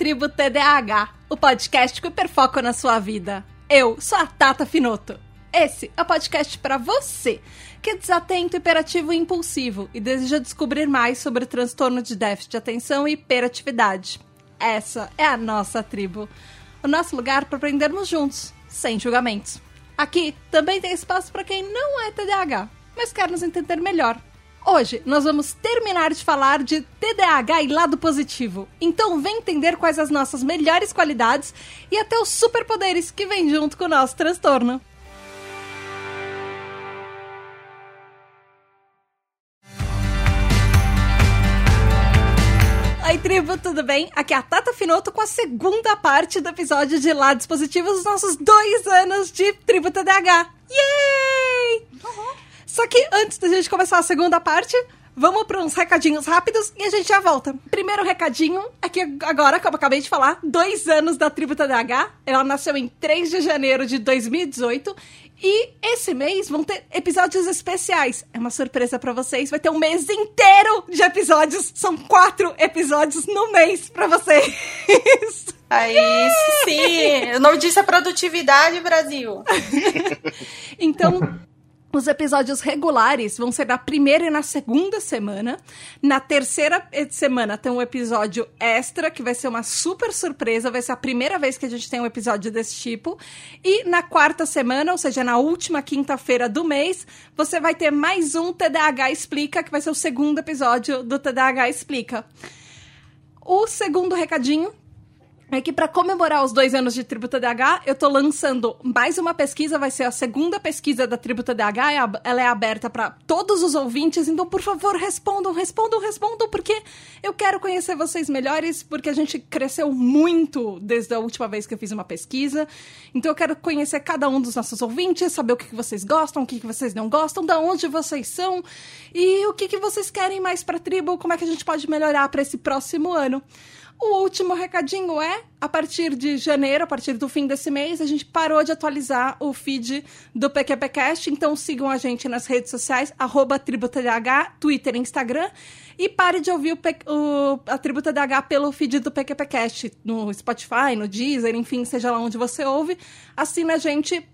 Tribo TDAH, o podcast que hiperfoca na sua vida. Eu sou a Tata Finoto. Esse é o podcast para você que é desatento, hiperativo e impulsivo e deseja descobrir mais sobre o transtorno de déficit de atenção e hiperatividade. Essa é a nossa tribo, o nosso lugar para aprendermos juntos, sem julgamentos. Aqui também tem espaço para quem não é TDAH, mas quer nos entender melhor. Hoje nós vamos terminar de falar de TDAH e lado positivo. Então vem entender quais as nossas melhores qualidades e até os superpoderes que vêm junto com o nosso transtorno. Oi, tribo, tudo bem? Aqui é a Tata Finoto com a segunda parte do episódio de Lados Positivos dos nossos dois anos de Tribo TDAH. Yay! Uhum. Só que antes da gente começar a segunda parte, vamos para uns recadinhos rápidos e a gente já volta. Primeiro recadinho é que agora, como eu acabei de falar, dois anos da Tribo TDAH. Ela nasceu em 3 de janeiro de 2018 e esse mês vão ter episódios especiais. É uma surpresa para vocês. Vai ter um mês inteiro de episódios. São quatro episódios no mês para vocês. Aí sim. O nome disso é produtividade, Brasil. então, os episódios regulares vão ser na primeira e na segunda semana. Na terceira semana tem um episódio extra, que vai ser uma super surpresa. Vai ser a primeira vez que a gente tem um episódio desse tipo. E na quarta semana, ou seja, na última quinta-feira do mês, você vai ter mais um TDAH Explica, que vai ser o segundo episódio do TDAH Explica. O segundo recadinho é que para comemorar os dois anos de Tributa DH, eu tô lançando mais uma pesquisa, vai ser a segunda pesquisa da Tributa DH, é ela é aberta para todos os ouvintes, então por favor respondam, respondam, respondam, porque eu quero conhecer vocês melhores, porque a gente cresceu muito desde a última vez que eu fiz uma pesquisa, então eu quero conhecer cada um dos nossos ouvintes, saber o que, vocês gostam, o que, vocês não gostam, da onde vocês são e o que, que vocês querem mais pra tribo, como é que a gente pode melhorar para esse próximo ano. O último recadinho é, a partir de janeiro, a partir do fim desse mês, a gente parou de atualizar o feed do PQPcast, então sigam a gente nas redes sociais, TributaDH, Twitter e Instagram, e pare de ouvir o, o, a Tributa DH pelo feed do PQPcast, no Spotify, no Deezer, enfim, seja lá onde você ouve. Assina a gente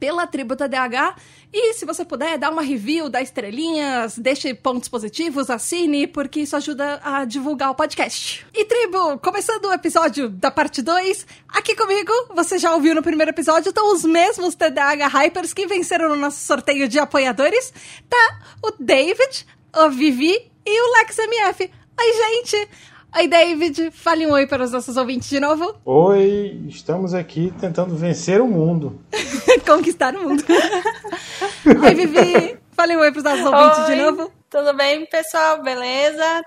pela Tributa DH. E se você puder, dá uma review, dá estrelinhas, deixe pontos positivos, assine, porque isso ajuda a divulgar o podcast. E tribo, começando o episódio da parte 2, aqui comigo, você já ouviu no primeiro episódio, estão os mesmos TDAH Hypers que venceram no nosso sorteio de apoiadores. Tá o David, o Vivi e o Lex MF. Oi, gente! Oi, David, fale um oi para os nossos ouvintes de novo. Oi, estamos aqui tentando vencer o mundo. Conquistar o mundo. oi, Vivi, fale um oi para os nossos ouvintes oi, de novo. Tudo bem, pessoal? Beleza?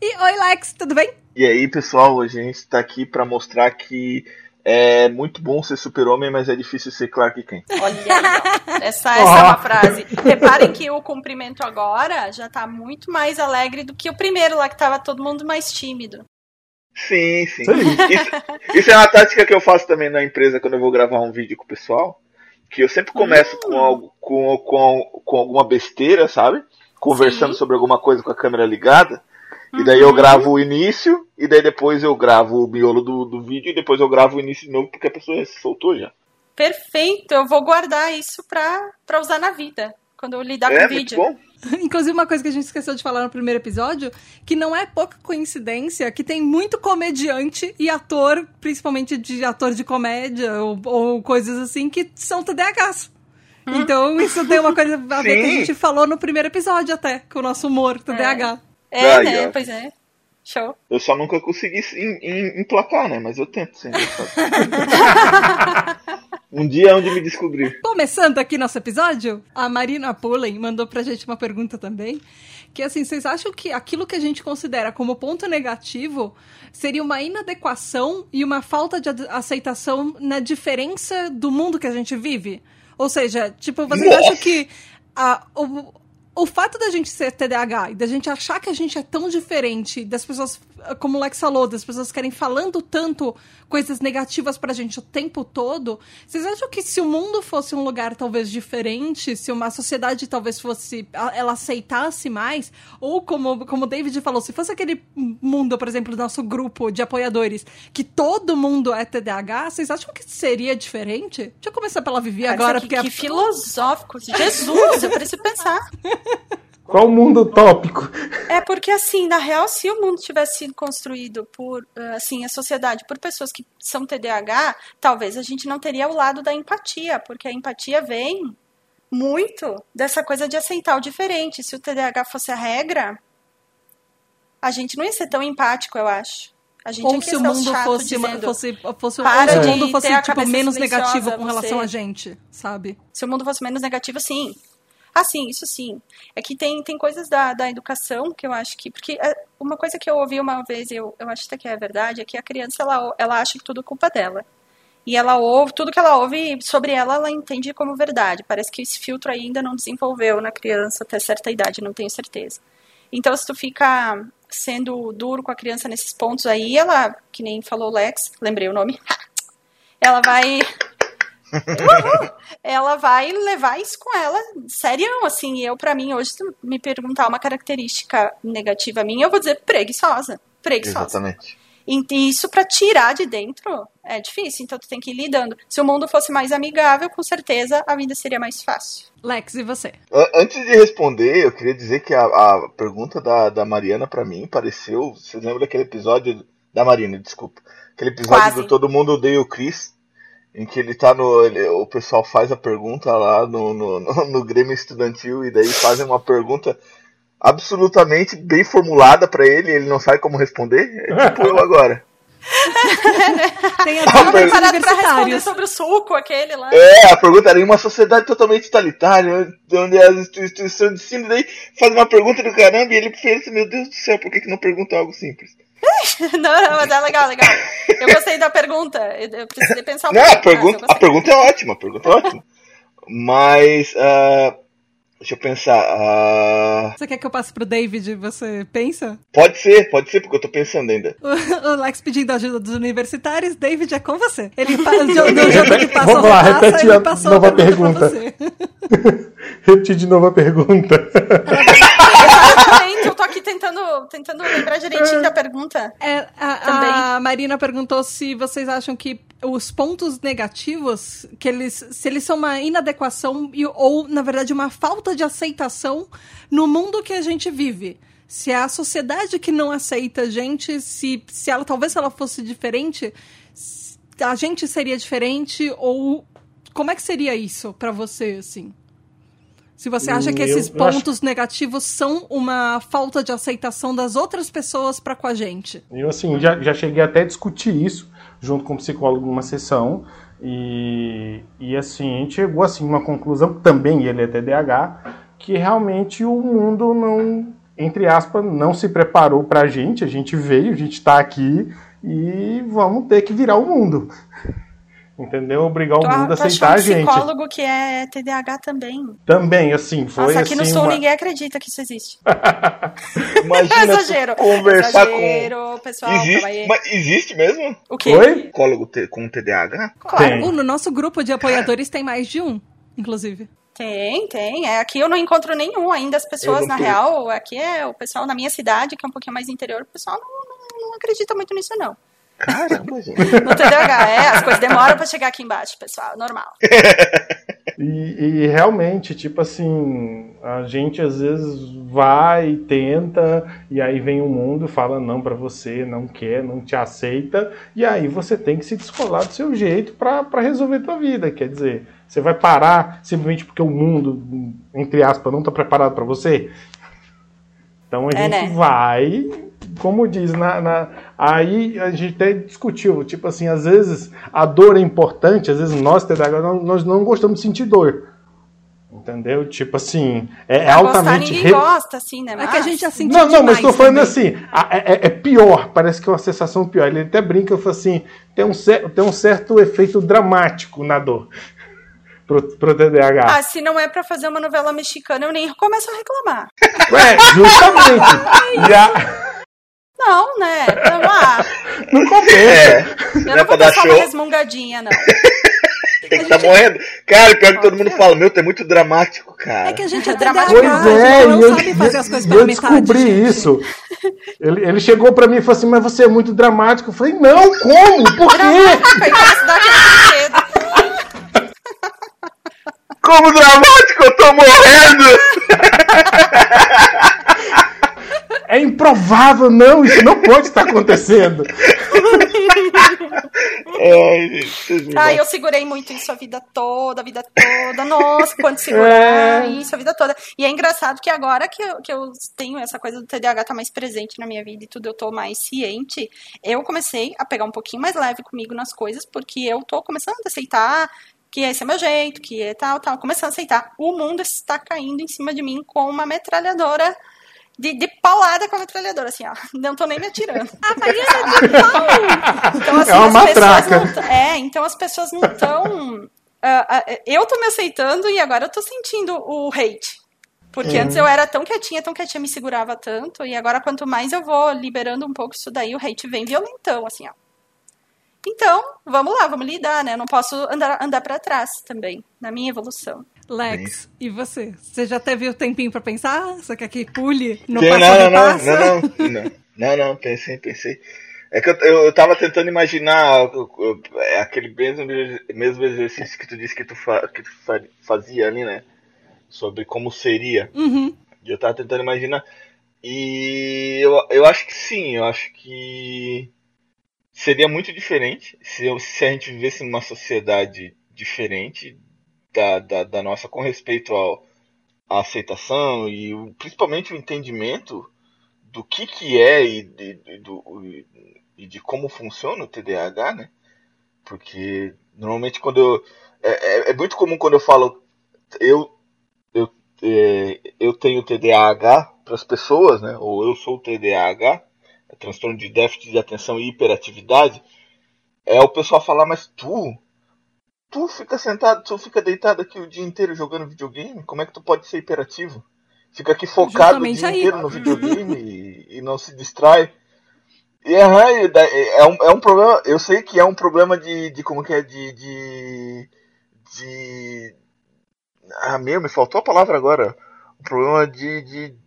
E oi, Lex, tudo bem? E aí, pessoal, hoje a gente está aqui para mostrar que é muito bom ser super-homem, mas é difícil ser Clark Kent. Olha aí, essa, essa é uma frase. Reparem que o cumprimento agora já tá muito mais alegre do que o primeiro lá, que tava todo mundo mais tímido. Sim, sim. Isso, isso, é uma tática que eu faço também na empresa quando eu vou gravar um vídeo com o pessoal. Que eu sempre começo hum. com, algo, com, com, com alguma besteira, sabe? Conversando sim. sobre alguma coisa com a câmera ligada. E daí eu uhum. gravo o início, e daí depois eu gravo o miolo do, do vídeo, e depois eu gravo o início de novo, porque a pessoa se soltou já. Perfeito, eu vou guardar isso pra, pra usar na vida, quando eu lidar é, com o vídeo. Bom. Inclusive, uma coisa que a gente esqueceu de falar no primeiro episódio, que não é pouca coincidência que tem muito comediante e ator, principalmente de ator de comédia ou, ou coisas assim, que são TDAHs. Hum? Então, isso tem uma coisa a ver que a gente falou no primeiro episódio até, com o nosso humor TDAH. É. É, né? Pois é. Show. Eu só nunca consegui emplacar, né? Mas eu tento sempre. um dia é onde me descobrir. Começando aqui nosso episódio, a Marina Pullen mandou pra gente uma pergunta também. Que assim, vocês acham que aquilo que a gente considera como ponto negativo seria uma inadequação e uma falta de aceitação na diferença do mundo que a gente vive? Ou seja, tipo, vocês Nossa. acham que a, o, o fato da gente ser TDAH e da gente achar que a gente é tão diferente, das pessoas como o Lex falou, das pessoas querem falando tanto coisas negativas pra gente o tempo todo, vocês acham que se o mundo fosse um lugar talvez diferente, se uma sociedade talvez fosse, ela aceitasse mais, ou como, como o David falou, se fosse aquele mundo, por exemplo, do nosso grupo de apoiadores, que todo mundo é TDAH, vocês acham que seria diferente? Deixa eu começar pela Vivi agora, que, porque... Que a... filosófico, Jesus, eu preciso pensar. Qual mundo utópico? É porque, assim, na real, se o mundo tivesse sido construído por, assim, a sociedade, por pessoas que são TDAH, talvez a gente não teria o lado da empatia, porque a empatia vem muito dessa coisa de aceitar o diferente. Se o TDAH fosse a regra, a gente não ia ser tão empático, eu acho. A gente ou se o mundo fosse, dizendo, fosse, fosse, para se o mundo fosse tipo, menos negativo com você. relação a gente, sabe? Se o mundo fosse menos negativo, sim. Ah, sim, isso sim. É que tem, tem coisas da, da educação que eu acho que. Porque uma coisa que eu ouvi uma vez, eu, eu acho até que é verdade, é que a criança ela, ela acha que tudo é culpa dela. E ela ouve, tudo que ela ouve sobre ela, ela entende como verdade. Parece que esse filtro ainda não desenvolveu na criança até certa idade, não tenho certeza. Então, se tu fica sendo duro com a criança nesses pontos aí, ela, que nem falou Lex, lembrei o nome, ela vai ela vai levar isso com ela, sério, assim, eu para mim hoje se me perguntar uma característica negativa minha, eu vou dizer preguiçosa, preguiçosa. Exatamente. E isso para tirar de dentro é difícil, então tu tem que ir lidando. Se o mundo fosse mais amigável, com certeza a vida seria mais fácil. Lex, e você? Antes de responder, eu queria dizer que a, a pergunta da, da Mariana para mim pareceu. Você lembra daquele episódio da Marina, desculpa. Aquele episódio Quase. do Todo Mundo Odeia o Chris, em que ele tá no. Ele, o pessoal faz a pergunta lá no, no, no, no Grêmio Estudantil e daí fazem uma pergunta absolutamente bem formulada para ele e ele não sabe como responder. É tipo eu agora. Tem Ah, até os Parado pra responder sobre o suco, aquele lá. É, a pergunta era em uma sociedade totalmente totalitária, onde as institu- instituições de ensino daí faz uma pergunta do caramba e ele pensa, meu Deus do céu, por que, que não pergunta algo simples? Não, não, mas é legal, legal. Eu gostei da pergunta. Eu, precisei pensar um Não, a pouco, mas pergunta, a pergunta é ótima, a pergunta é ótima. Mas, ah, deixa eu pensar, ah, Você quer que eu passe pro David e você pensa? pode ser, pode ser, porque eu tô pensando ainda. O, o Lex pedindo ajuda dos universitários, David é com você. Ele passa, do, do jeito que passa Vamos lá, repete ele a passou nova a pergunta. Repetir de novo a pergunta. Exatamente, eu tô aqui tentando, tentando lembrar direitinho da pergunta. É, a, Também. a Marina perguntou se vocês acham que os pontos negativos, que eles, se eles são uma inadequação e- ou, na verdade, uma falta de aceitação no mundo que a gente vive. Se é a sociedade que não aceita a gente, se, se ela talvez se ela fosse diferente, a gente seria diferente ou como é que seria isso pra você, assim? Se você acha que esses eu acho- pontos negativos são uma falta de aceitação das outras pessoas pra com a gente. Eu, assim, já, já cheguei até a discutir isso junto com o psicólogo numa sessão. E, e assim, a chegou assim, a uma conclusão, também ele é TDAH, que realmente o mundo não, entre aspas, não se preparou pra gente. A gente veio, a gente tá aqui e vamos ter que virar o mundo. Entendeu? Obrigar o mundo a aceitar um a gente. psicólogo que é TDAH também. Também, assim, foi Nossa, aqui no assim. sul uma- ninguém acredita que isso existe. Imagina Exagero. conversar Exagero, pessoal. com... calma Existe, mas existe mesmo? O quê? Oi? Psicólogo com TDAH? Claro. Tem. Uh, no nosso grupo de apoiadores tem mais de um, inclusive. Tem, tem. É, aqui eu não encontro nenhum ainda. As pessoas, na real, aqui é o pessoal na minha cidade, que é um pouquinho mais interior, o pessoal não, não, não acredita muito nisso, não. Caramba, gente. No TDAH, é, as coisas demoram pra chegar aqui embaixo, pessoal, normal. E, e realmente, tipo assim, a gente às vezes vai, tenta, e aí vem o mundo, fala não pra você, não quer, não te aceita, e aí você tem que se descolar do seu jeito pra pra resolver tua vida. Quer dizer, você vai parar simplesmente porque o mundo, entre aspas, não tá preparado pra você? Então a É, gente né? vai, como diz, na, na- aí a gente até discutiu, tipo assim, às vezes a dor é importante, às vezes nós, TDAH, nós- nós não gostamos de sentir dor. Entendeu? Tipo assim, é, é Pra gostar, altamente. ninguém re- gosta, assim, né? É que a gente já sentiu Não, não, mas tô falando também. assim, a- é, é- é pior, parece que é uma sensação pior. Ele até brinca, fala assim, tem um, cer- tem um certo efeito dramático na dor pro, pro TDAH. Ah, se não é pra fazer uma novela mexicana, eu nem começo a reclamar. É, justamente. E a- não, né? Vamos lá. Não compensa. É, Eu não é não pra vou dar só uma show. resmungadinha, não. Tem que estar morrendo. Cara, pior que todo mundo fala, meu, tu é muito dramático, cara. É que a gente é Dramático. dramático, Pois é, a gente e não eu, sabe fazer as coisas pela eu metade. descobri gente. isso. Ele, ele chegou pra mim e falou assim, mas você é muito dramático. Eu falei, não, como? Por quê? Cedo. Como dramático, eu tô morrendo! É improvável, não, isso não pode estar acontecendo. Ai, Ah, matam. eu segurei muito isso a vida toda, a vida toda. Nossa, quanto segurar É. isso a vida toda. E é engraçado que agora que eu, que eu tenho essa coisa do TDAH tá mais presente na minha vida e tudo, eu tô mais ciente, eu comecei a pegar um pouquinho mais leve comigo nas coisas, porque eu tô começando a aceitar que esse é meu jeito, que é tal, tal. Começando a aceitar. O mundo está caindo em cima de mim com uma metralhadora. De, de paulada com a metralhadora, assim, ó. Não tô nem me atirando. Então, assim, É uma as pessoas matraca. é, então as pessoas não estão. eu tô me aceitando e agora eu tô sentindo o hate. Porque antes eu era tão quietinha, tão quietinha, me segurava tanto. E agora, quanto mais eu vou liberando um pouco isso daí, o hate vem violentão, assim, ó. Então, vamos lá, vamos lidar, né? Eu não posso andar, andar para trás também, na minha evolução. Lex, e você? Você já teve o tempinho pra pensar? Você quer que pule no Sim, não, não, não, não, não, não, não, não, pensei, pensei. É que eu, eu, eu tava tentando imaginar eu- eu- é aquele mesmo, mesmo exercício que tu disse que tu, fa, que tu fa- fazia ali, né? Sobre como seria. Uhum. E eu tava tentando imaginar. E eu, eu acho que sim, eu acho que seria muito diferente se, eu- se a gente vivesse numa sociedade diferente da, da, da nossa com respeito ao, à aceitação e o- principalmente o entendimento do que, que é e de, do, e de como funciona o TDAH, né? Porque normalmente quando eu. É, é- é muito comum quando eu falo eu, eu, é, eu tenho TDAH para as pessoas, né? Ou eu sou TDAH, é transtorno de déficit de atenção e hiperatividade. É o pessoal falar, mas tu, tu fica sentado, tu fica deitado aqui o dia inteiro jogando videogame? Como é que tu pode ser hiperativo? Fica aqui focado o Justamente dia aí. inteiro no videogame e, e não se distrai. E e da- é, um, é um problema, eu sei que é um problema de, de como que é, de, de, de... Ah, meu, me faltou a palavra agora. O problema de, de, de-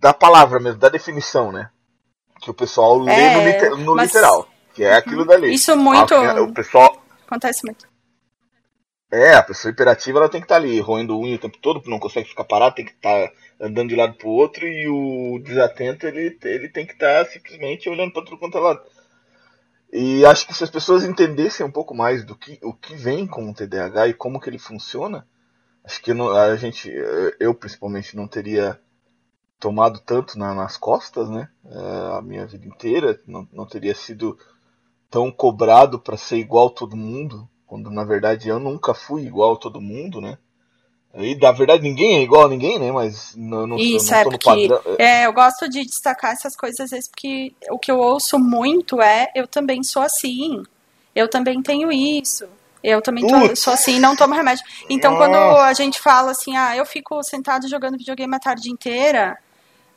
da palavra mesmo, da definição, né? Que o pessoal lê É, no, lite- no mas- literal, que é aquilo dali. Isso muito Ah, O pessoal, acontece muito. É, a pessoa hiperativa ela tem que estar ali roendo unha o tempo todo, não consegue ficar parado, tem que estar andando de lado pro outro e o desatento ele, ele tem que estar simplesmente olhando para tudo quanto é lado. E acho que se as pessoas entendessem um pouco mais do que o que vem com o TDAH e como que ele funciona, acho que não- a gente, eu principalmente não teria tomado tanto na- nas costas, né? eh, a minha vida inteira, não, não teria sido tão cobrado para ser igual todo mundo, quando na verdade eu nunca fui igual a todo mundo, né? E na verdade ninguém é igual a ninguém, né? Mas não, não, Isso, eu não é tô no porque padrão. é, eu gosto de destacar essas coisas às vezes porque o que eu ouço muito é eu também sou assim, eu também tenho isso, eu também tô- sou assim, não tomo remédio. Então Nossa. quando a gente fala assim, ah, eu fico sentado jogando videogame a tarde inteira,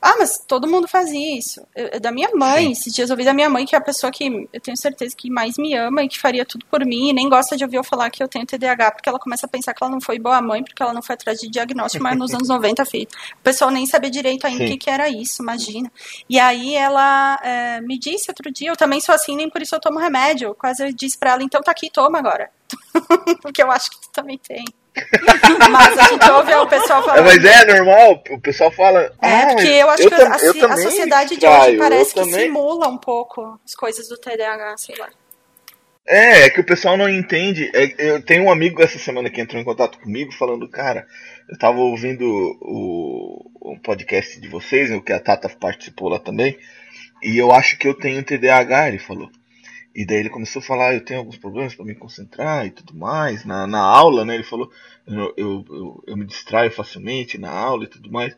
ah, mas todo mundo faz isso. Eu- eu- da minha mãe, Sim. esses dias eu ouvi da minha mãe, que é a pessoa que eu tenho certeza que mais me ama e que faria tudo por mim, e nem gosta de ouvir eu falar que eu tenho TDAH, porque ela começa a pensar que ela não foi boa mãe, porque ela não foi atrás de diagnóstico, mas nos anos 90, filho. O pessoal nem sabia direito ainda o que, que era isso, imagina. E aí ela é, me disse outro dia, eu também sou assim, nem por isso eu tomo remédio. Quase eu disse pra ela, então tá aqui, toma agora. porque eu acho que tu também tem. mas a gente ouve o pessoal É, falando. mas é normal, o pessoal fala. É, "Ah, porque eu acho que tam- a, eu a sociedade de hoje eu parece que também- simula um pouco as coisas do TDAH, sei lá. É, é que o pessoal não entende. É, eu tenho um amigo essa semana que entrou em contato comigo falando, cara, eu tava ouvindo o, o podcast de vocês, o que a Tata participou lá também, e eu acho que eu tenho TDAH, ele falou. E daí ele começou a falar, eu tenho alguns problemas para me concentrar e tudo mais. Na, na aula, né? Ele falou, eu, eu, eu, eu me distraio facilmente na aula e tudo mais.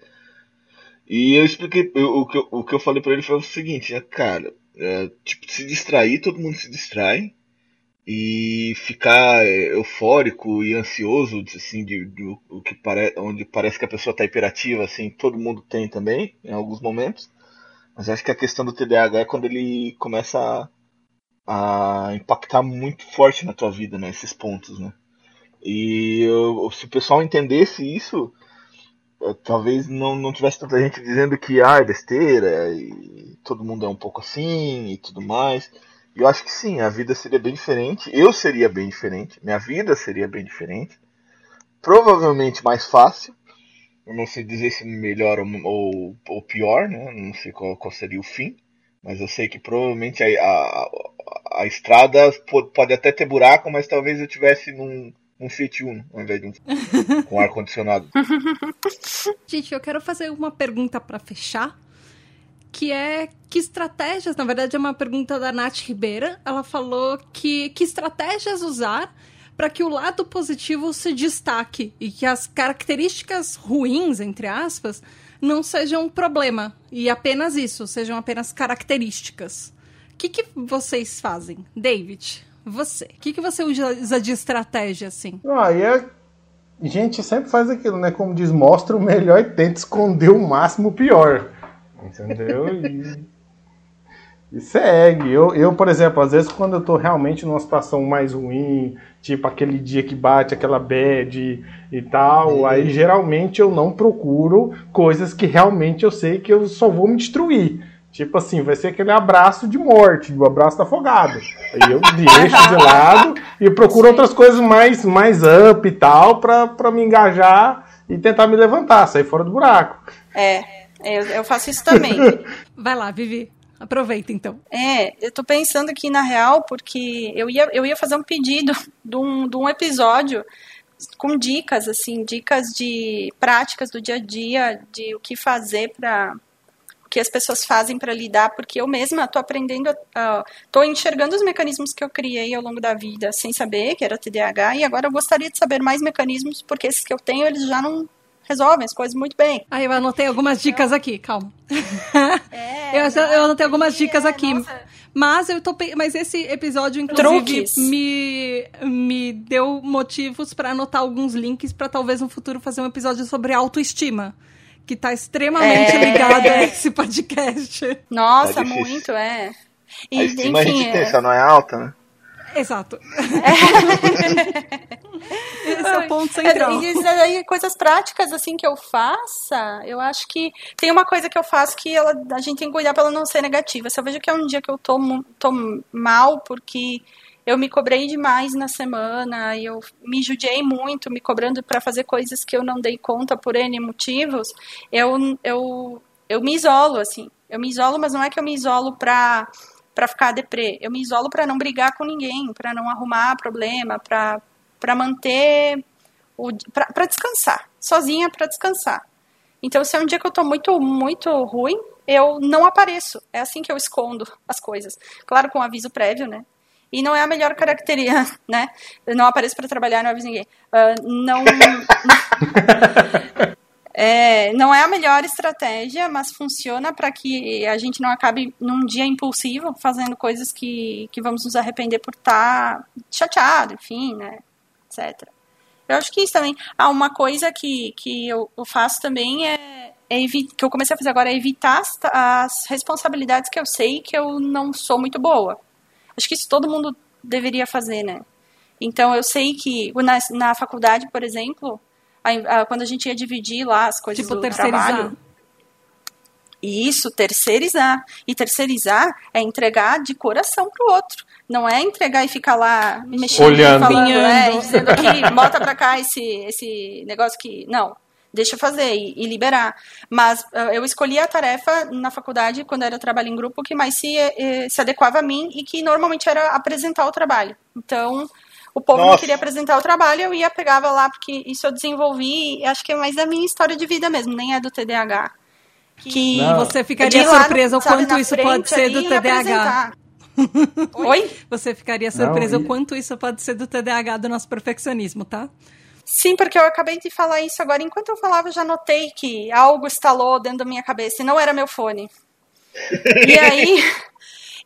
E eu expliquei, eu- o, que eu, o que eu falei para ele foi o seguinte, né, cara, é, tipo, se distrair, todo mundo se distrai e ficar é, eufórico e ansioso assim de, de o que onde parece que a pessoa está hiperativa assim todo mundo tem também em alguns momentos Mas acho que a questão do TDAH é quando ele começa a, a impactar muito forte na tua vida, né? Esses pontos, né? E eu, se o pessoal entendesse isso, talvez não, não tivesse tanta gente dizendo que ah, é besteira e todo mundo é um pouco assim e tudo mais. Eu acho que sim, a vida seria bem diferente, eu seria bem diferente, minha vida seria bem diferente. Provavelmente mais fácil. Eu não sei dizer se melhor ou, ou, ou pior, né? Não sei qual, qual, seria o fim. Mas eu sei que provavelmente a, a, a estrada pode até ter buraco, mas talvez eu tivesse num, um Fiat Uno ao invés de um com ar condicionado. Gente, eu quero fazer uma pergunta para fechar, que é que estratégias, na verdade é uma pergunta da Nath Ribeira, ela falou que que estratégias usar para que o lado positivo se destaque e que as características ruins, entre aspas, não sejam um problema e apenas isso, sejam apenas características. O que, que vocês fazem? David? Você. O que, que você usa de estratégia, assim? Ah, e é... A gente sempre faz aquilo, né? Como diz, mostra o melhor e tenta esconder o máximo o pior. Entendeu? E, e segue. Eu, eu, por exemplo, às vezes quando eu tô realmente numa situação mais ruim, tipo aquele dia que bate aquela bad e tal, aí geralmente eu não procuro coisas que realmente eu sei que eu só vou me destruir. Tipo assim, vai ser aquele abraço de morte, o abraço da afogado. Aí eu deixo de lado e procuro Sim. outras coisas mais, mais up e tal, pra, pra me engajar e tentar me levantar, sair fora do buraco. É, eu, eu faço isso também. vai lá, Vivi. Aproveita então. É, eu tô pensando aqui na real, porque eu ia, eu ia fazer um pedido de um, de um episódio com dicas, assim, dicas de práticas do dia a dia, de o que fazer para que as pessoas fazem para lidar, porque eu mesma estou aprendendo, estou enxergando os mecanismos que eu criei ao longo da vida sem saber que era TDAH, e agora eu gostaria de saber mais mecanismos, porque esses que eu tenho, eles já não resolvem as coisas muito bem. Aí eu anotei algumas dicas aqui, calma. É, eu, eu anotei algumas dicas aqui. Nossa. Mas eu tô mas esse episódio inclusive me me deu motivos para anotar alguns links para talvez no futuro fazer um episódio sobre autoestima que tá extremamente é. ligado a esse podcast. Nossa, é muito, é. E, a estima enfim, a gente tem, só não é alta, né? Exato. É. Esse é o ponto central. E aí, coisas práticas assim que eu faça, eu acho que tem uma coisa que eu faço que ela, a gente tem que cuidar para ela não ser negativa. Se eu vejo que é um dia que eu tô, tô mal porque eu me cobrei demais na semana, e eu me judiei muito, me cobrando para fazer coisas que eu não dei conta por N motivos, eu, eu, eu me isolo, assim. Eu me isolo, mas não é que eu me isolo pra, pra ficar deprê. Eu me isolo para não brigar com ninguém, para não arrumar problema, para pra manter. para descansar. Sozinha para descansar. Então, se é um dia que eu tô muito, muito ruim, eu não apareço. É assim que eu escondo as coisas. Claro, com aviso prévio, né? E não é a melhor característica, né? Eu não apareço para trabalhar, não aviso ninguém. Uh, não. é, não é a melhor estratégia, mas funciona para que a gente não acabe num dia impulsivo fazendo coisas que, que vamos nos arrepender por estar tá chateado, enfim, né? Etc. Eu acho que isso também. Ah, uma coisa que, que eu, eu faço também é, é que eu comecei a fazer agora é evitar as, as responsabilidades que eu sei que eu não sou muito boa. Acho que isso todo mundo deveria fazer, né? Então, eu sei que na, na faculdade, por exemplo, a, a, quando a gente ia dividir lá as coisas tipo, do terceirizar. trabalho... Isso, terceirizar. E terceirizar é entregar de coração pro outro. Não é entregar e ficar lá mexendo, Olhando. falando, é, dizendo aqui, bota pra cá esse, esse negócio que... Não, deixa eu fazer e, e, liberar. Mas uh, eu escolhi a tarefa na faculdade, quando era trabalho em grupo, que mais se, eh, se adequava a mim e que normalmente era apresentar o trabalho. Então, o povo Nossa. não queria apresentar o trabalho, eu ia, pegava lá, porque isso eu desenvolvi, acho que é mais da minha história de vida mesmo, nem é do TDAH. Que não. você ficaria surpresa o quanto isso pode ser do TDAH. Oi? Você ficaria surpresa o quanto isso pode ser do TDAH do nosso perfeccionismo, tá? Sim, porque eu acabei de falar isso agora. Enquanto eu falava, eu já notei que algo estalou dentro da minha cabeça e não era meu fone. e aí.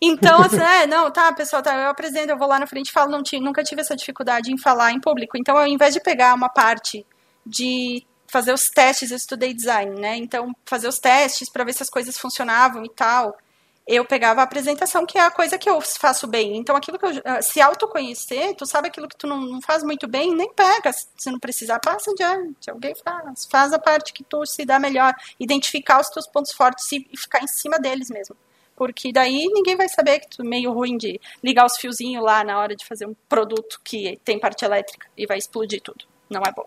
Então, assim, é, não, tá, pessoal, tá, eu apresento, eu vou lá na frente e falo, não, nunca tive essa dificuldade em falar em público. Então, ao invés de pegar uma parte de fazer os testes, eu estudei design, né? Então, fazer os testes para ver se as coisas funcionavam e tal. Eu pegava a apresentação, que é a coisa que eu faço bem. Então, aquilo que eu. Ah, se autoconhecer, tu sabe aquilo que tu não, não faz muito bem, nem pega. Se não precisar, passa adiante. Alguém faz. Faz a parte que tu se dá melhor. Identificar os teus pontos fortes e ficar em cima deles mesmo. Porque daí ninguém vai saber que tu é meio ruim de ligar os fiozinhos lá na hora de fazer um produto que tem parte elétrica e vai explodir tudo. Não é bom.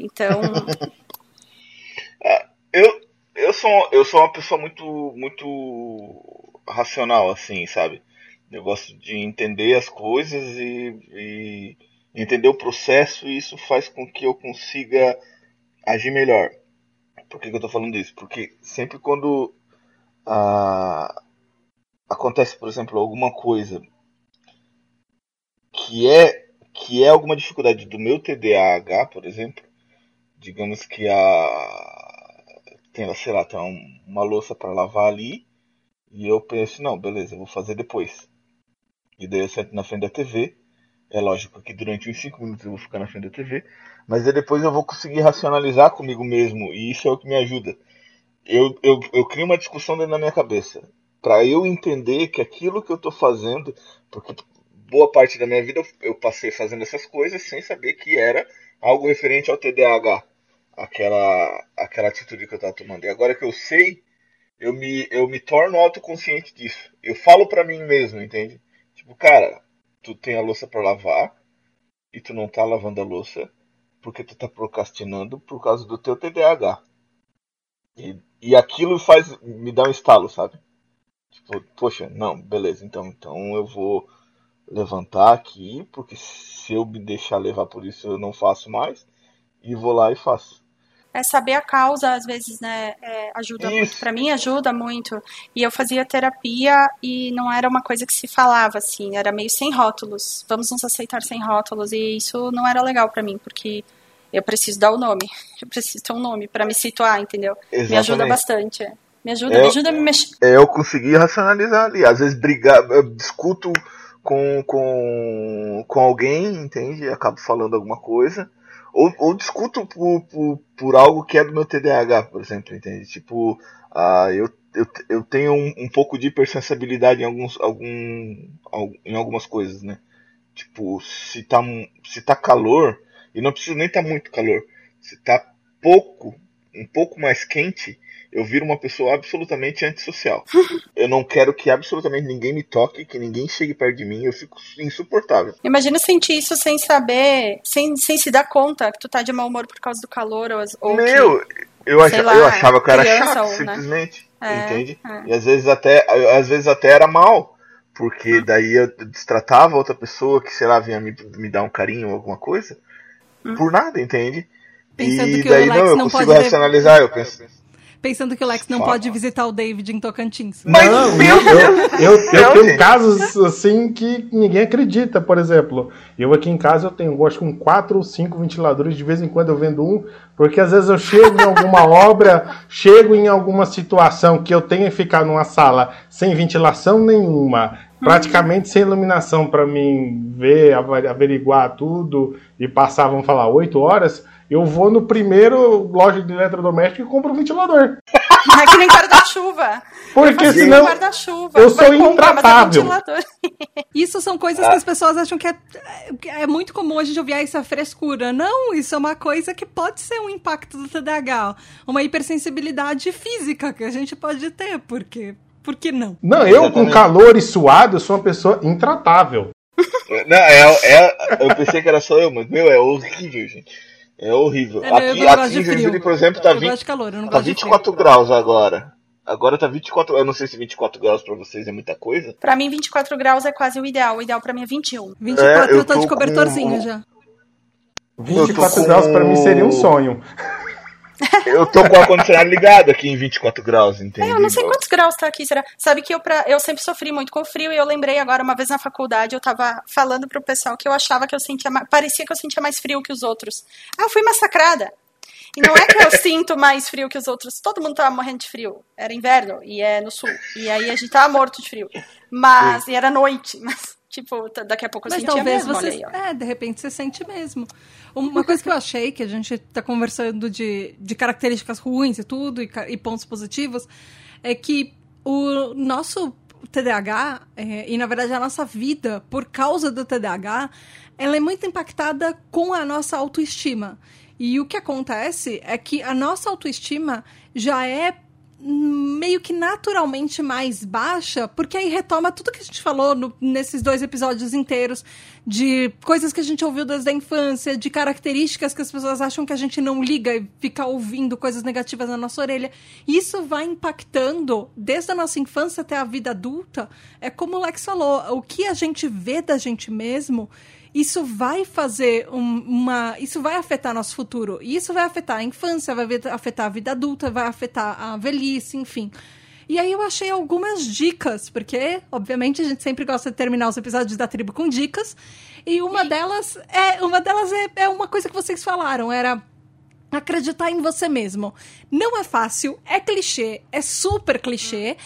Então. é, eu, eu, sou, eu sou uma pessoa muito, muito racional, assim, sabe? Eu gosto de entender as coisas e, e entender o processo e isso faz com que eu consiga agir melhor. Por que, que eu estou falando isso? Porque sempre quando ah, acontece, por exemplo, alguma coisa que é que é alguma dificuldade do meu TDAH, por exemplo, digamos que a tem, sei lá, tem uma louça para lavar ali e eu penso, não, beleza, eu vou fazer depois. E daí eu sento na frente da TV. É lógico que durante uns 5 minutos eu vou ficar na frente da TV, mas depois eu vou conseguir racionalizar comigo mesmo, e isso é o que me ajuda. Eu, eu, eu crio uma discussão dentro da minha cabeça, para eu entender que aquilo que eu estou fazendo, porque boa parte da minha vida eu passei fazendo essas coisas sem saber que era algo referente ao TDAH, aquela, aquela atitude que eu estava tomando. E agora que eu sei, eu me, eu me torno autoconsciente disso. Eu falo para mim mesmo, entende? Tipo, cara, tu tem a louça para lavar e tu não tá lavando a louça porque tu tá procrastinando por causa do teu TDAH. E, e aquilo faz me dá um estalo, sabe? Tipo, poxa, não, beleza, então, então eu vou levantar aqui, porque se eu me deixar levar por isso eu não faço mais, e vou lá e faço é saber a causa, às vezes, né, é, ajuda Isso. muito. Para mim, ajuda muito. E eu fazia terapia e não era uma coisa que se falava, assim, era meio sem rótulos. Vamos nos aceitar sem rótulos. E isso não era legal para mim, porque eu preciso dar o nome. Eu preciso ter um nome para me situar, entendeu? Exatamente. Me ajuda bastante. Me ajuda, eu, me ajuda a me mexer. Eu consegui racionalizar ali. Às vezes brigar, eu discuto com, com, com alguém, entende? Acabo falando alguma coisa ou, ou discuto por, por, por, algo que é do meu TDAH, por exemplo, entende? Tipo, uh, eu, eu, eu tenho um, um, pouco de hipersensibilidade em, alguns, algum, em algumas coisas, né? Tipo, se tá, se tá calor, e não precisa nem tá muito calor, se tá pouco, um pouco mais quente, eu viro uma pessoa absolutamente antissocial. eu não quero que absolutamente ninguém me toque, que ninguém chegue perto de mim, eu fico insuportável. Imagina sentir isso sem saber, sem, sem se dar conta que tu tá de mau humor por causa do calor ou, ou Meu, que, eu, ach, lá, eu achava que era chato, ou, né? simplesmente. Né? entende? É. E às vezes até às vezes até era mal. Porque hum. daí eu destratava outra pessoa que, sei lá, vinha me, me dar um carinho ou alguma coisa. Hum. Por nada, entende? Pensando e daí não, eu consigo racionalizar, eu penso pensando que o Lex não Fala. pode visitar o David em Tocantins. Mas, não, meu eu, eu, eu tenho casos assim que ninguém acredita, por exemplo. Eu aqui em casa eu tenho, acho que um quatro ou cinco ventiladores, de vez em quando eu vendo um, porque às vezes eu chego em alguma obra, chego em alguma situação que eu tenho que ficar numa sala sem ventilação nenhuma, praticamente sem iluminação para mim ver, averiguar tudo e passar, vamos falar, oito horas eu vou no primeiro loja de eletrodoméstico e compro um ventilador. É que nem guarda-chuva. Porque senão eu sou intratável. Isso são coisas que as pessoas acham que é, é muito comum a gente ouvir essa frescura. Não, isso é uma coisa que pode ser um impacto do TDAH. Uma hipersensibilidade física que a gente pode ter, porque... Por que não? Não, eu com calor e suado sou uma pessoa intratável. Não, é, é, eu pensei que era só eu, mas, meu, é horrível, gente. É horrível. É, aqui, aqui em Joinville, por exemplo, tá, 20, calor, tá 24 graus agora. Agora tá 24, eu não sei se 24 graus pra vocês é muita coisa. Pra mim 24 graus é quase o ideal, o ideal pra mim é 21. 24 é, eu, eu tô, tô de cobertorzinho com... já. 24 com... graus pra mim seria um sonho. Eu tô com o ar-condicionado ligado aqui em 24 graus, entendeu? É, eu não sei quantos graus tá aqui, será? Sabe que eu, pra, eu sempre sofri muito com frio e eu lembrei agora, uma vez na faculdade, eu tava falando pro pessoal que eu achava que eu sentia mais, parecia que eu sentia mais frio que os outros. Ah, eu fui massacrada. E não é que eu sinto mais frio que os outros, todo mundo tava morrendo de frio. Era inverno e é no sul. E aí a gente tava morto de frio. Mas, e era noite, mas Tipo, daqui a pouco eu Mas sentia talvez mesmo, você. é, de repente você sente mesmo. Uma coisa que eu achei, que a gente tá conversando de, de características ruins e tudo, e, e pontos positivos, é que o nosso TDAH, é, e na verdade a nossa vida, por causa do TDAH, ela é muito impactada com a nossa autoestima. E o que acontece é que a nossa autoestima já é meio que naturalmente mais baixa, porque aí retoma tudo que a gente falou no- nesses dois episódios inteiros, de coisas que a gente ouviu desde a infância, de características que as pessoas acham que a gente não liga e fica ouvindo coisas negativas na nossa orelha. Isso vai impactando desde a nossa infância até a vida adulta. É como o Lex falou, o que a gente vê da gente mesmo isso vai fazer um- uma. Isso vai afetar nosso futuro. E isso vai afetar a infância, vai afetar a vida adulta, vai afetar a velhice, enfim. E aí eu achei algumas dicas, porque, obviamente, a gente sempre gosta de terminar os episódios da tribo com dicas. E uma delas é. Uma delas é, é uma coisa que vocês falaram, era acreditar em você mesmo. Não é fácil, é clichê, é super clichê,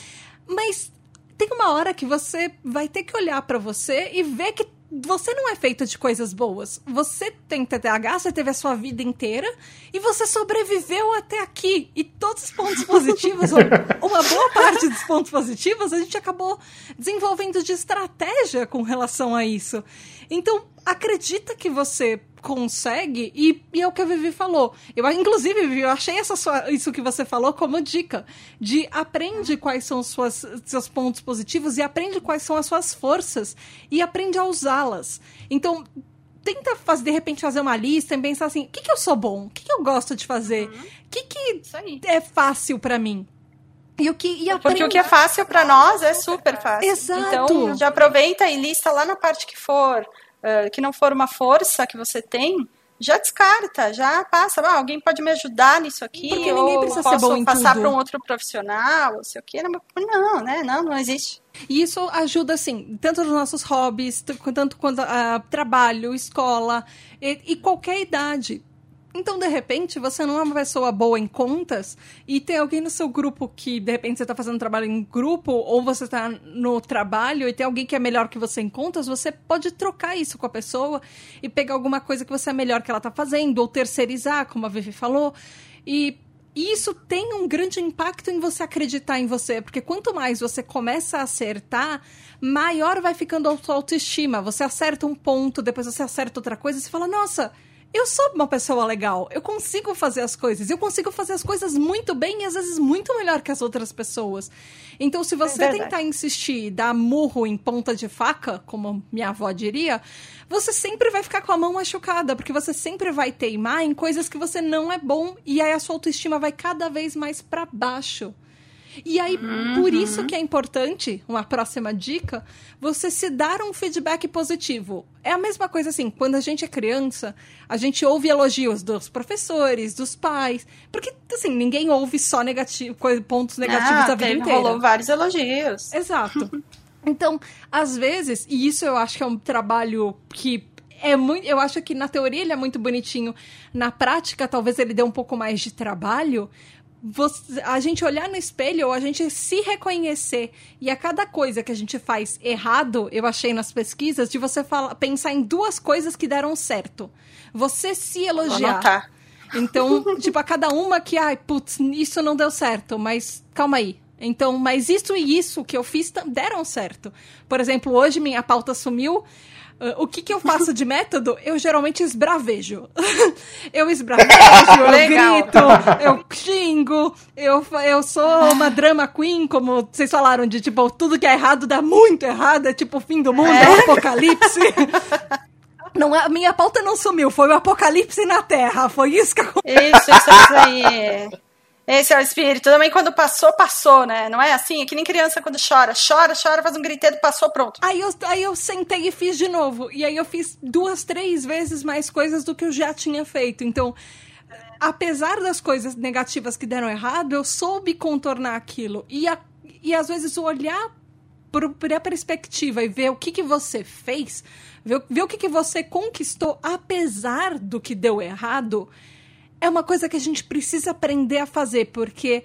mas tem uma hora que você vai ter que olhar pra você e ver que você não é feito de coisas boas. Você tem TDAH, você teve a sua vida inteira e você sobreviveu até aqui. E todos os pontos positivos, ou uma boa parte dos pontos positivos, a gente acabou desenvolvendo de estratégia com relação a isso. Então, acredita que você consegue, e, e é o que a Vivi falou. Eu, inclusive, Vivi, eu achei essa sua- isso que você falou como dica. De aprende quais são os suas, seus pontos positivos e aprende quais são as suas forças e aprende a usá-las. Então, tenta fazer, de repente, fazer uma lista e pensar assim, o que, que eu sou bom? O que, que eu gosto de fazer? O que, que aí. é fácil pra mim? E o que e Porque aprende- o que é fácil pra nós é super fácil. Exato. Então, já aproveita e lista lá na parte que for, que não for uma força que você tem, já descarta, já passa. Ah, alguém pode me ajudar nisso aqui, Porque ninguém precisa ser bom em passar para um outro profissional, sei o quê. Não, Não, né? Não, não existe. E isso ajuda, assim, tanto nos nossos hobbies, tanto quanto a trabalho, escola, e, e qualquer idade. Então, de repente, você não é uma pessoa boa em contas e tem alguém no seu grupo que, de repente, você está fazendo trabalho em grupo ou você está no trabalho e tem alguém que é melhor que você em contas, você pode trocar isso com a pessoa e pegar alguma coisa que você é melhor que ela está fazendo ou terceirizar, como a Vivi falou. E isso tem um grande impacto em você acreditar em você, porque quanto mais você começa a acertar, maior vai ficando a sua autoestima. Você acerta um ponto, depois você acerta outra coisa e você fala: Nossa, eu sou uma pessoa legal, eu consigo fazer as coisas, eu consigo fazer as coisas muito bem e às vezes muito melhor que as outras pessoas. Então, se você verdade. tentar insistir, dar murro em ponta de faca, como minha avó diria, você sempre vai ficar com a mão machucada, porque você sempre vai teimar em coisas que você não é bom e aí a sua autoestima vai cada vez mais para baixo. E aí, por isso que é importante, uma próxima dica, você se dar um feedback positivo. É a mesma coisa assim, quando a gente é criança, a gente ouve elogios dos professores, dos pais, porque assim, ninguém ouve só negativo, pontos negativos ah, a vida teve- inteira. rolou vários elogios. Exato. Então, às vezes, e isso eu acho que é um trabalho que é muito. Eu acho que na teoria ele é muito bonitinho. Na prática, talvez ele dê um pouco mais de trabalho. Você- a gente olhar no espelho ou a gente se reconhecer e a cada coisa que a gente faz errado, eu achei nas pesquisas, de você fala, pensar em duas coisas que deram certo. Você se elogiar. Então, tipo, a cada uma que, ai, putz, isso não deu certo, mas calma aí. Então, mas isso e isso que eu fiz deram certo. Por exemplo, hoje minha pauta sumiu. Ah, o que, que eu faço de método? Eu geralmente esbravejo. eu esbravejo, eu grito, eu xingo, eu, eu sou uma drama queen, como vocês falaram, de tipo, tudo que é errado dá muito errado, é tipo o fim do mundo, é, o apocalipse. Não, é- a minha pauta não sumiu, foi o apocalipse na Terra, foi isso que aconteceu. Isso, isso, isso aí. Esse é o espírito. Também quando passou, passou, né? Não é assim? É que nem criança quando chora. Chora, chora, faz um griteiro, passou, pronto. Aí eu, aí eu sentei e fiz de novo. E aí eu fiz duas, três vezes mais coisas do que eu já tinha feito. Então, apesar das coisas negativas que deram errado, eu soube contornar aquilo. E, a- e às vezes olhar por a perspectiva e ver o que, que você fez, ver, ver o que, que você conquistou, apesar do que deu errado, é uma coisa que a gente precisa aprender a fazer, porque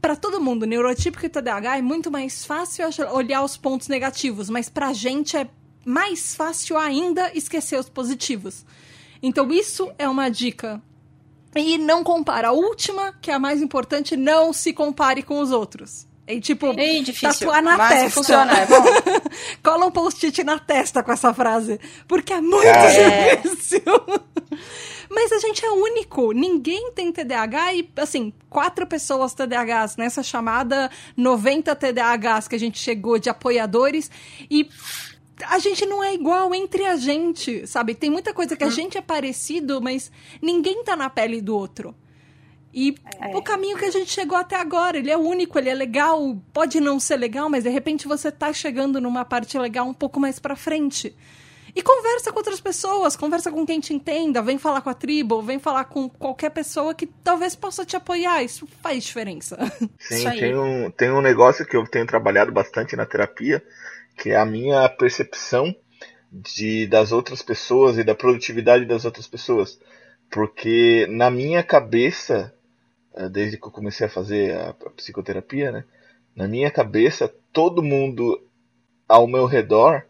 para todo mundo, neurotípico e TDAH, é muito mais fácil olhar os pontos negativos, mas pra gente é mais fácil ainda esquecer os positivos. Então, isso é uma dica. E não compara. A última, que é a mais importante, não se compare com os outros. E, tipo, difícil. tatuar na mas testa. funciona, é bom. Cola um post-it na testa com essa frase. Porque é muito Cara. difícil. Mas a gente é único. Ninguém tem TDAH e, assim, quatro pessoas TDAHs nessa chamada 90 TDAHs que a gente chegou de apoiadores. E a gente não é igual entre a gente, sabe? Tem muita coisa que a gente é parecido, mas ninguém tá na pele do outro. E É. o caminho que a gente chegou até agora, ele é único, ele é legal, pode não ser legal, mas de repente você tá chegando numa parte legal um pouco mais pra frente. E conversa com outras pessoas, conversa com quem te entenda, vem falar com a tribo, vem falar com qualquer pessoa que talvez possa te apoiar, isso faz diferença. Sim, tem um, tem um negócio que eu tenho trabalhado bastante na terapia, que é a minha percepção de, das outras pessoas e da produtividade das outras pessoas. Porque na minha cabeça, eh, desde que eu comecei a fazer a, a psicoterapia, né? Na minha cabeça, todo mundo ao meu redor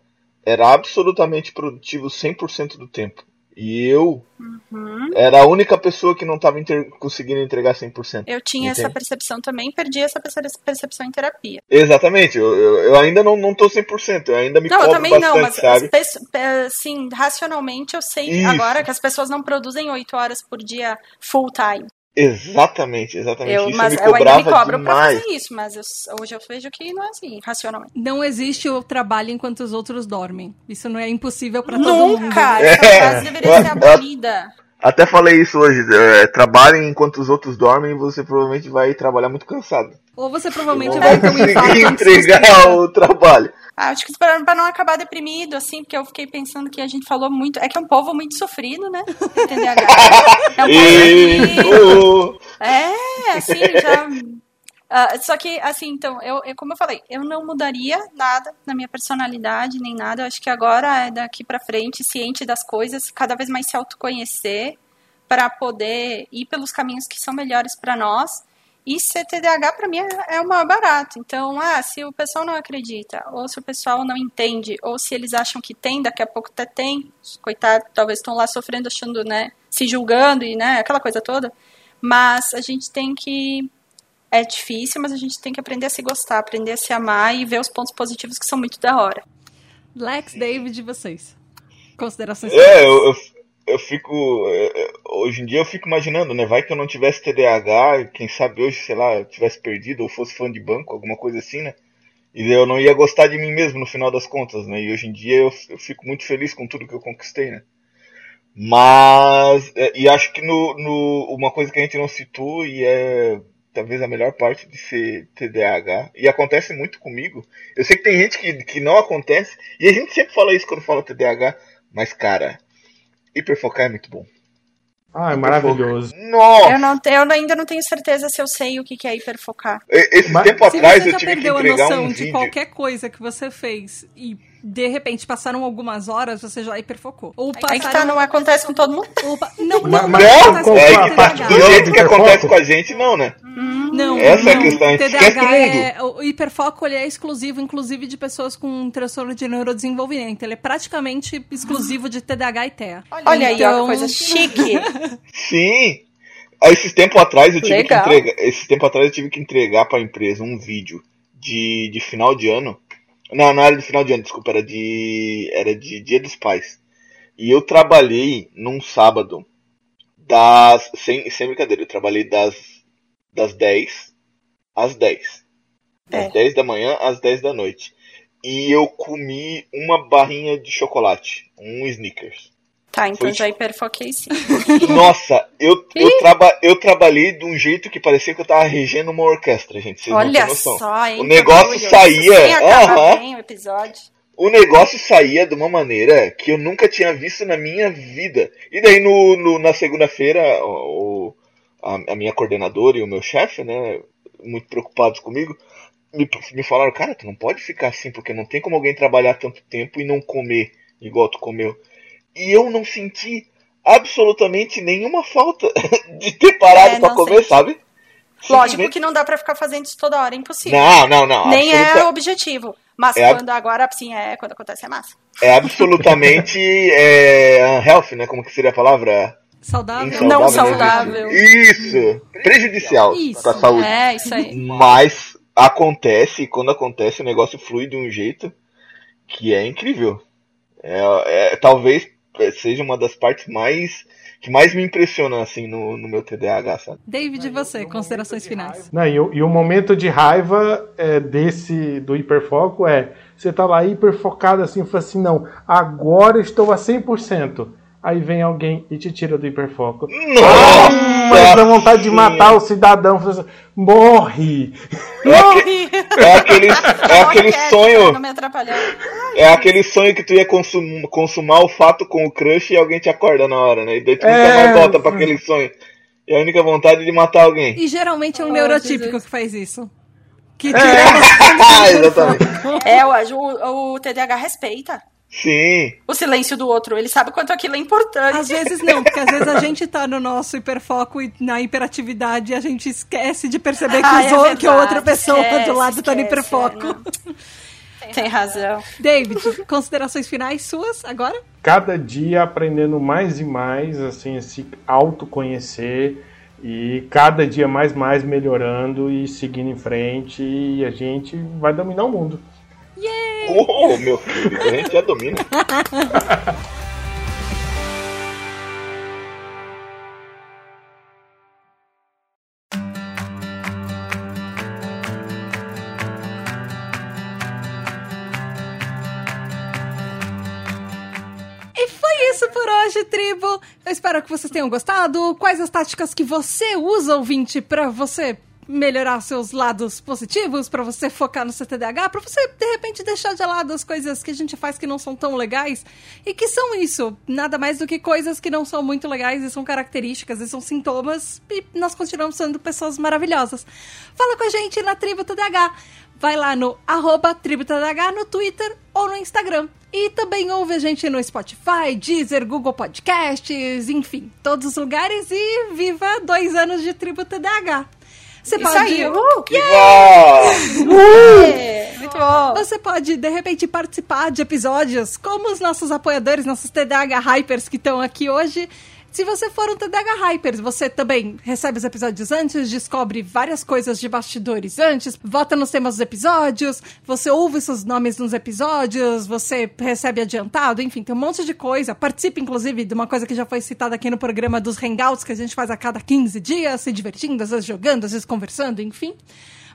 era absolutamente produtivo 100% do tempo. E eu Uhum. era a única pessoa que não estava conseguindo entregar 100%. Eu tinha essa Entende? percepção também, perdi essa perce- percepção em terapia. Exatamente, eu, eu, eu ainda não, não tô 100%, eu ainda me não, eu cobro também bastante, não, mas sabe? as pesso- pe- assim, racionalmente eu sei Isso. agora que as pessoas não produzem oito horas por dia full time. Exatamente, exatamente. Eu, Isso mas me eu ainda cobrava me cobro demais. pra fazer isso, mas eu- hoje eu vejo que não é assim, racionalmente. Não existe o trabalho enquanto os outros dormem. Isso não é impossível pra todo mundo. Nunca! É. Essa frase deveria ser abolida. Até falei isso hoje, é, trabalhem enquanto os outros dormem e você provavelmente vai trabalhar muito cansado. Ou você provavelmente vai vai ter um infarto entregar 30. o trabalho. Ah, acho que pra não acabar deprimido, assim, porque eu fiquei pensando que a gente falou muito. É que é um povo muito sofrido, né? TDAH. É um povo que- É, assim, já. Ah, só que, assim, então, eu, eu- como eu falei, eu não mudaria nada na minha personalidade, nem nada. Eu acho que agora é daqui pra frente, ciente das coisas, cada vez mais se autoconhecer para poder ir pelos caminhos que são melhores para nós. E ser TDAH para mim é, é o maior barato. Então, ah, se o pessoal não acredita, ou se o pessoal não entende, ou se eles acham que tem, daqui a pouco até tem, coitado, talvez estão lá sofrendo, achando, né, se julgando e, né, aquela coisa toda. Mas a gente tem que. É difícil, mas a gente tem que aprender a se gostar, aprender a se amar e ver os pontos positivos que são muito da hora. Lex, David, vocês. Considerações. É, eu, eu, eu fico. é, é, Hoje em dia eu fico imaginando, né? Vai que eu não tivesse TDAH, quem sabe hoje, sei lá, eu tivesse perdido ou fosse fã de banco, alguma coisa assim, né? E eu não ia gostar de mim mesmo no final das contas, né? E hoje em dia eu, eu fico muito feliz com tudo que eu conquistei, né? Mas. é, E acho que no, no, uma coisa que a gente não citou e é talvez a melhor parte de ser TDAH, e acontece muito comigo. Eu sei que tem gente que, que não acontece, e a gente sempre fala isso quando fala TDAH, mas cara, hiperfocar é muito bom. Ah, é maravilhoso. Nossa! Eu, não, eu ainda não tenho certeza se eu sei o que é hiperfocar. Esse Mas- tempo Se atrás você eu já tive que perdeu a entregar noção um de vídeo. qualquer coisa que você fez e de repente passaram algumas horas, você já hiperfocou. Ou Aí que tá, passaram. não acontece com todo mundo. ou pa- Não, não, Mas- não, mas acontece qual- com É, a parte do jeito que acontece com a gente, não, né? Não, Essa é a não. questão, TDAH é, o hiperfoco ele é exclusivo, inclusive, de pessoas com transtorno de neurodesenvolvimento. Ele é praticamente exclusivo de TDAH e TEA. Olha aí, ó, Então- que coisa chique. Sim! Aí, Esses tempos atrás eu tive Legal. que entregar. Esses tempos atrás eu tive que entregar pra empresa um vídeo de, de final de ano. Não, não era de final de ano, desculpa, era de. Era de Dia dos Pais. E eu trabalhei num sábado das. Sem, sem brincadeira, eu trabalhei das, das 10 às 10. Das É. 10 da manhã às 10 da noite. E eu comi uma barrinha de chocolate, um Snickers. Tá, então Foi já hiperfoquei sim. Nossa, eu, eu, traba, eu trabalhei de um jeito que parecia que eu tava regendo uma orquestra, gente. Vocês Olha só, hein? O negócio saía, acabar aham. bem o episódio. O negócio saía de uma maneira que eu nunca tinha visto na minha vida. E daí no, no- na segunda-feira, o, a, a minha coordenadora e o meu chefe, né, muito preocupados comigo, me, me falaram, cara, tu não pode ficar assim, porque não tem como alguém trabalhar tanto tempo e não comer igual tu comeu. E eu não senti absolutamente nenhuma falta de ter parado É, pra comer, sente. sabe? Lógico que não dá pra ficar fazendo isso toda hora, é impossível. Não, não, não. Nem é absoluta- o objetivo. Mas É quando agora, sim, é quando acontece é massa. É absolutamente é, unhealthy, né? Como que seria a palavra? Saudável. Não Insaudável, saudável. Isso! Prejudicial Isso. pra saúde. É, isso aí. Mas acontece, e quando acontece, o negócio flui de um jeito que é incrível. É, é- talvez seja uma das partes mais que mais me impressiona assim no, no meu TDAH, sabe? David, e você, considerações finais. Não, e, o, e o momento de raiva é, desse do hiperfoco é você tá lá hiperfocado assim, fala assim, não, agora estou a 100%. Aí vem alguém e te tira do hiperfoco. Ah, mas dá vontade de matar o cidadão. fala assim, Morre! Morri! É aquele, é aquele sonho, Não me atrapalhando. é aquele sonho que tu ia consum, consumar o fato com o crush e alguém te acorda na hora, né? E daí tu nunca É. mais volta pra aquele sonho. E a única vontade é de matar alguém. E geralmente é um Oh, neurotípico Jesus. que faz isso. Que tira Ah, exatamente. É, o, o, o TDAH respeita Sim. o silêncio do outro. Ele sabe quanto aquilo é importante. Às vezes não, porque às vezes a gente tá no nosso hiperfoco e na hiperatividade e a gente esquece de perceber que, Ah, os é que a outra pessoa esquece, do lado tá no esquece, hiperfoco. é. Tem razão. David, considerações finais suas agora? Cada dia aprendendo mais e mais, assim, se autoconhecer e cada dia mais mais melhorando e seguindo em frente e a gente vai dominar o mundo. Oh, meu filho, a gente já domina. E foi isso por hoje, tribo. Eu espero que vocês tenham gostado. Quais as táticas que você usa, ouvinte, pra você melhorar seus lados positivos, pra você focar no seu TDAH, pra você de repente deixar de lado as coisas que a gente faz que não são tão legais e que são isso, nada mais do que coisas que não são muito legais e são características e são sintomas e nós continuamos sendo pessoas maravilhosas. Fala com a gente na Tribo TDAH. Vai lá no arroba no Twitter ou no Instagram. E também ouve a gente no Spotify, Deezer, Google Podcasts, enfim, todos os lugares e viva dois anos de Tribo TDAH. Você Isso pode. aí, uh, Viva! é, muito bom. Você pode, de repente, participar de episódios como os nossos apoiadores, nossos TDAH Hypers que estão aqui hoje. Se você for um TDAH Hypers, você também recebe os episódios antes, descobre várias coisas de bastidores antes, vota nos temas dos episódios, você ouve seus nomes nos episódios, você recebe adiantado, enfim, tem um monte de coisa. Participe, inclusive, de uma coisa que já foi citada aqui no programa dos Hangouts, que a gente faz a cada 15 dias, se divertindo, às vezes jogando, às vezes conversando, enfim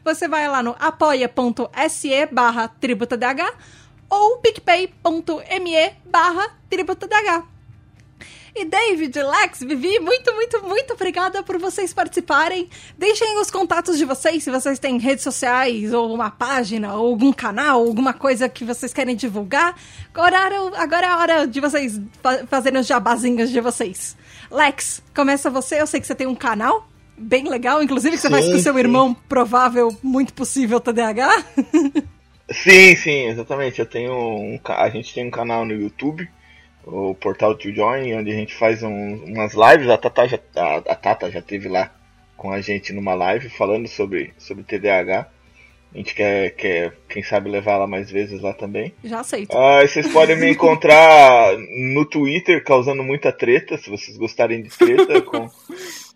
você vai lá no apoia.se barra tributadh ou picpay.me barra tributadh. E David, Lex, Vivi, muito, muito, muito obrigada por vocês participarem. Deixem os contatos de vocês, se vocês têm redes sociais, ou uma página, ou algum canal, alguma coisa que vocês querem divulgar. Agora, agora é a hora de vocês fa fazerem os jabazinhos de vocês. Lex, começa você. Eu sei que você tem um canal bem legal, inclusive que você faz Sim, com seu sim. irmão, provável, muito possível TDAH. Sim, sim, exatamente. Eu tenho um, a gente tem um canal no YouTube, o Portal to Join, onde a gente faz um- umas lives. A Tata, já, a, a Tata já teve lá com a gente numa live falando sobre, sobre TDAH. A gente quer, quer, quem sabe, levar ela mais vezes lá também. Já aceito. Ah, vocês podem me encontrar no Twitter causando muita treta, se vocês gostarem de treta, com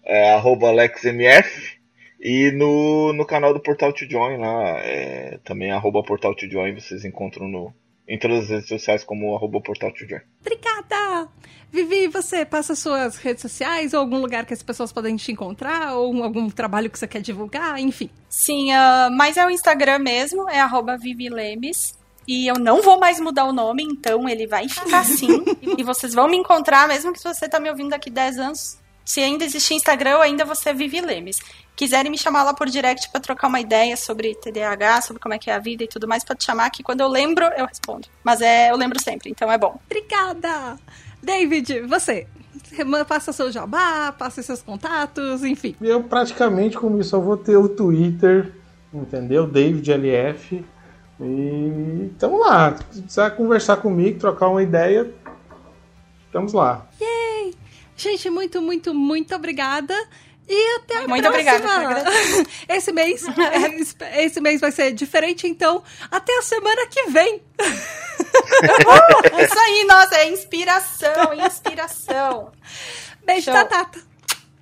é, AlexMF. E no, no canal do Portal to Join lá, é, também arroba Portal to Join, vocês encontram no, em todas as redes sociais como arroba Portal to Join. Obrigada! Vivi, você passa suas redes sociais ou algum lugar que as pessoas podem te encontrar ou algum trabalho que você quer divulgar, enfim. Sim, ah, mas é o Instagram mesmo, é arroba Vivilemes. E eu não vou mais mudar o nome, então ele vai ficar assim. e vocês vão me encontrar, mesmo que se você tá me ouvindo daqui 10 anos. Se ainda existir Instagram, eu ainda vou ser Vivi Lemes. Quiserem me chamar lá por direct pra trocar uma ideia sobre TDAH, sobre como é que é a vida e tudo mais, pode chamar que quando eu lembro, eu respondo. Mas é, eu lembro sempre, então é bom. Obrigada! David, você. Passa seu jabá, passa seus contatos, enfim. Eu praticamente com isso só vou ter o Twitter, entendeu? David LF. E estamos lá. Se precisar conversar comigo, trocar uma ideia, estamos lá. Gente, muito, muito, muito obrigada. E até a Muito próxima. obrigada, Esse mês, esse mês vai ser diferente, então até a semana que vem. Uh, isso aí, nossa, é inspiração, inspiração. Beijo Show. da Tata.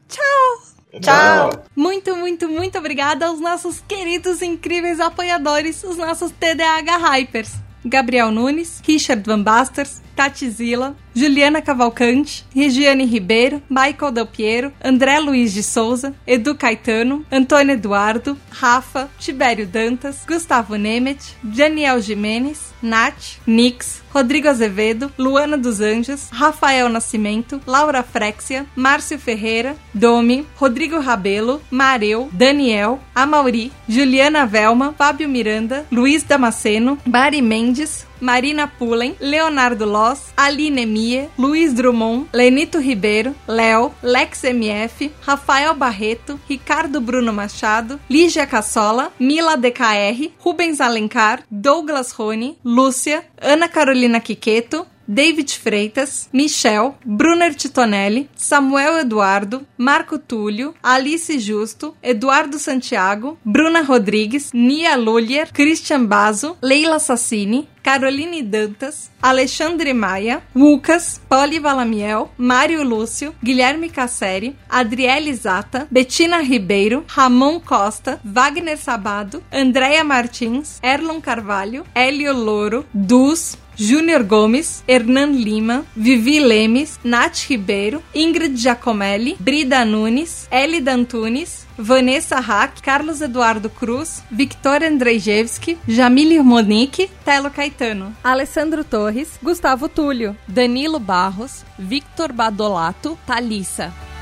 Tchau. Tchau. Muito, muito, muito obrigada aos nossos queridos, incríveis apoiadores, os nossos TDAH Hypers. Gabriel Nunes, Richard Van Basters, Tati Zila, Juliana Cavalcante, Regiane Ribeiro, Michael Del Piero, André Luiz de Souza, Edu Caetano, Antônio Eduardo, Rafa, Tibério Dantas, Gustavo Nemet, Daniel Jimenez, Nath, Nix, Rodrigo Azevedo, Luana dos Anjos, Rafael Nascimento, Laura Frexia, Márcio Ferreira, Domi, Rodrigo Rabelo, Mareu, Daniel, Amauri, Juliana Velma, Fábio Miranda, Luiz Damasceno, Bari Mendes, Marina Pullen, Leonardo Loss, Aline Mie, Luiz Drummond, Lenito Ribeiro, Léo, Lex MF, Rafael Barreto, Ricardo Bruno Machado, Lígia Cassola, Mila DKR, Rubens Alencar, Douglas Rony, Lúcia, Ana Carolina Quiqueto, David Freitas, Michel, Brunner Titonelli, Samuel Eduardo, Marco Túlio, Alice Justo, Eduardo Santiago, Bruna Rodrigues, Nia Lulier, Christian Bazo, Leila Sassini, Caroline Dantas, Alexandre Maia, Lucas, Poli Valamiel, Mário Lúcio, Guilherme Casseri, Adriele Zata, Betina Ribeiro, Ramon Costa, Wagner Sabado, Andréia Martins, Erlon Carvalho, Hélio Louro, Dus, Júnior Gomes, Hernan Lima, Vivi Lemes, Nath Ribeiro, Ingrid Giacomelli, Brida Nunes, Elida Antunes, Vanessa Hack, Carlos Eduardo Cruz, Victoria Andrzejewski, Jamile Monique, Telo Caetano, Alessandro Torres, Gustavo Túlio, Danilo Barros, Victor Badolato, Thalissa.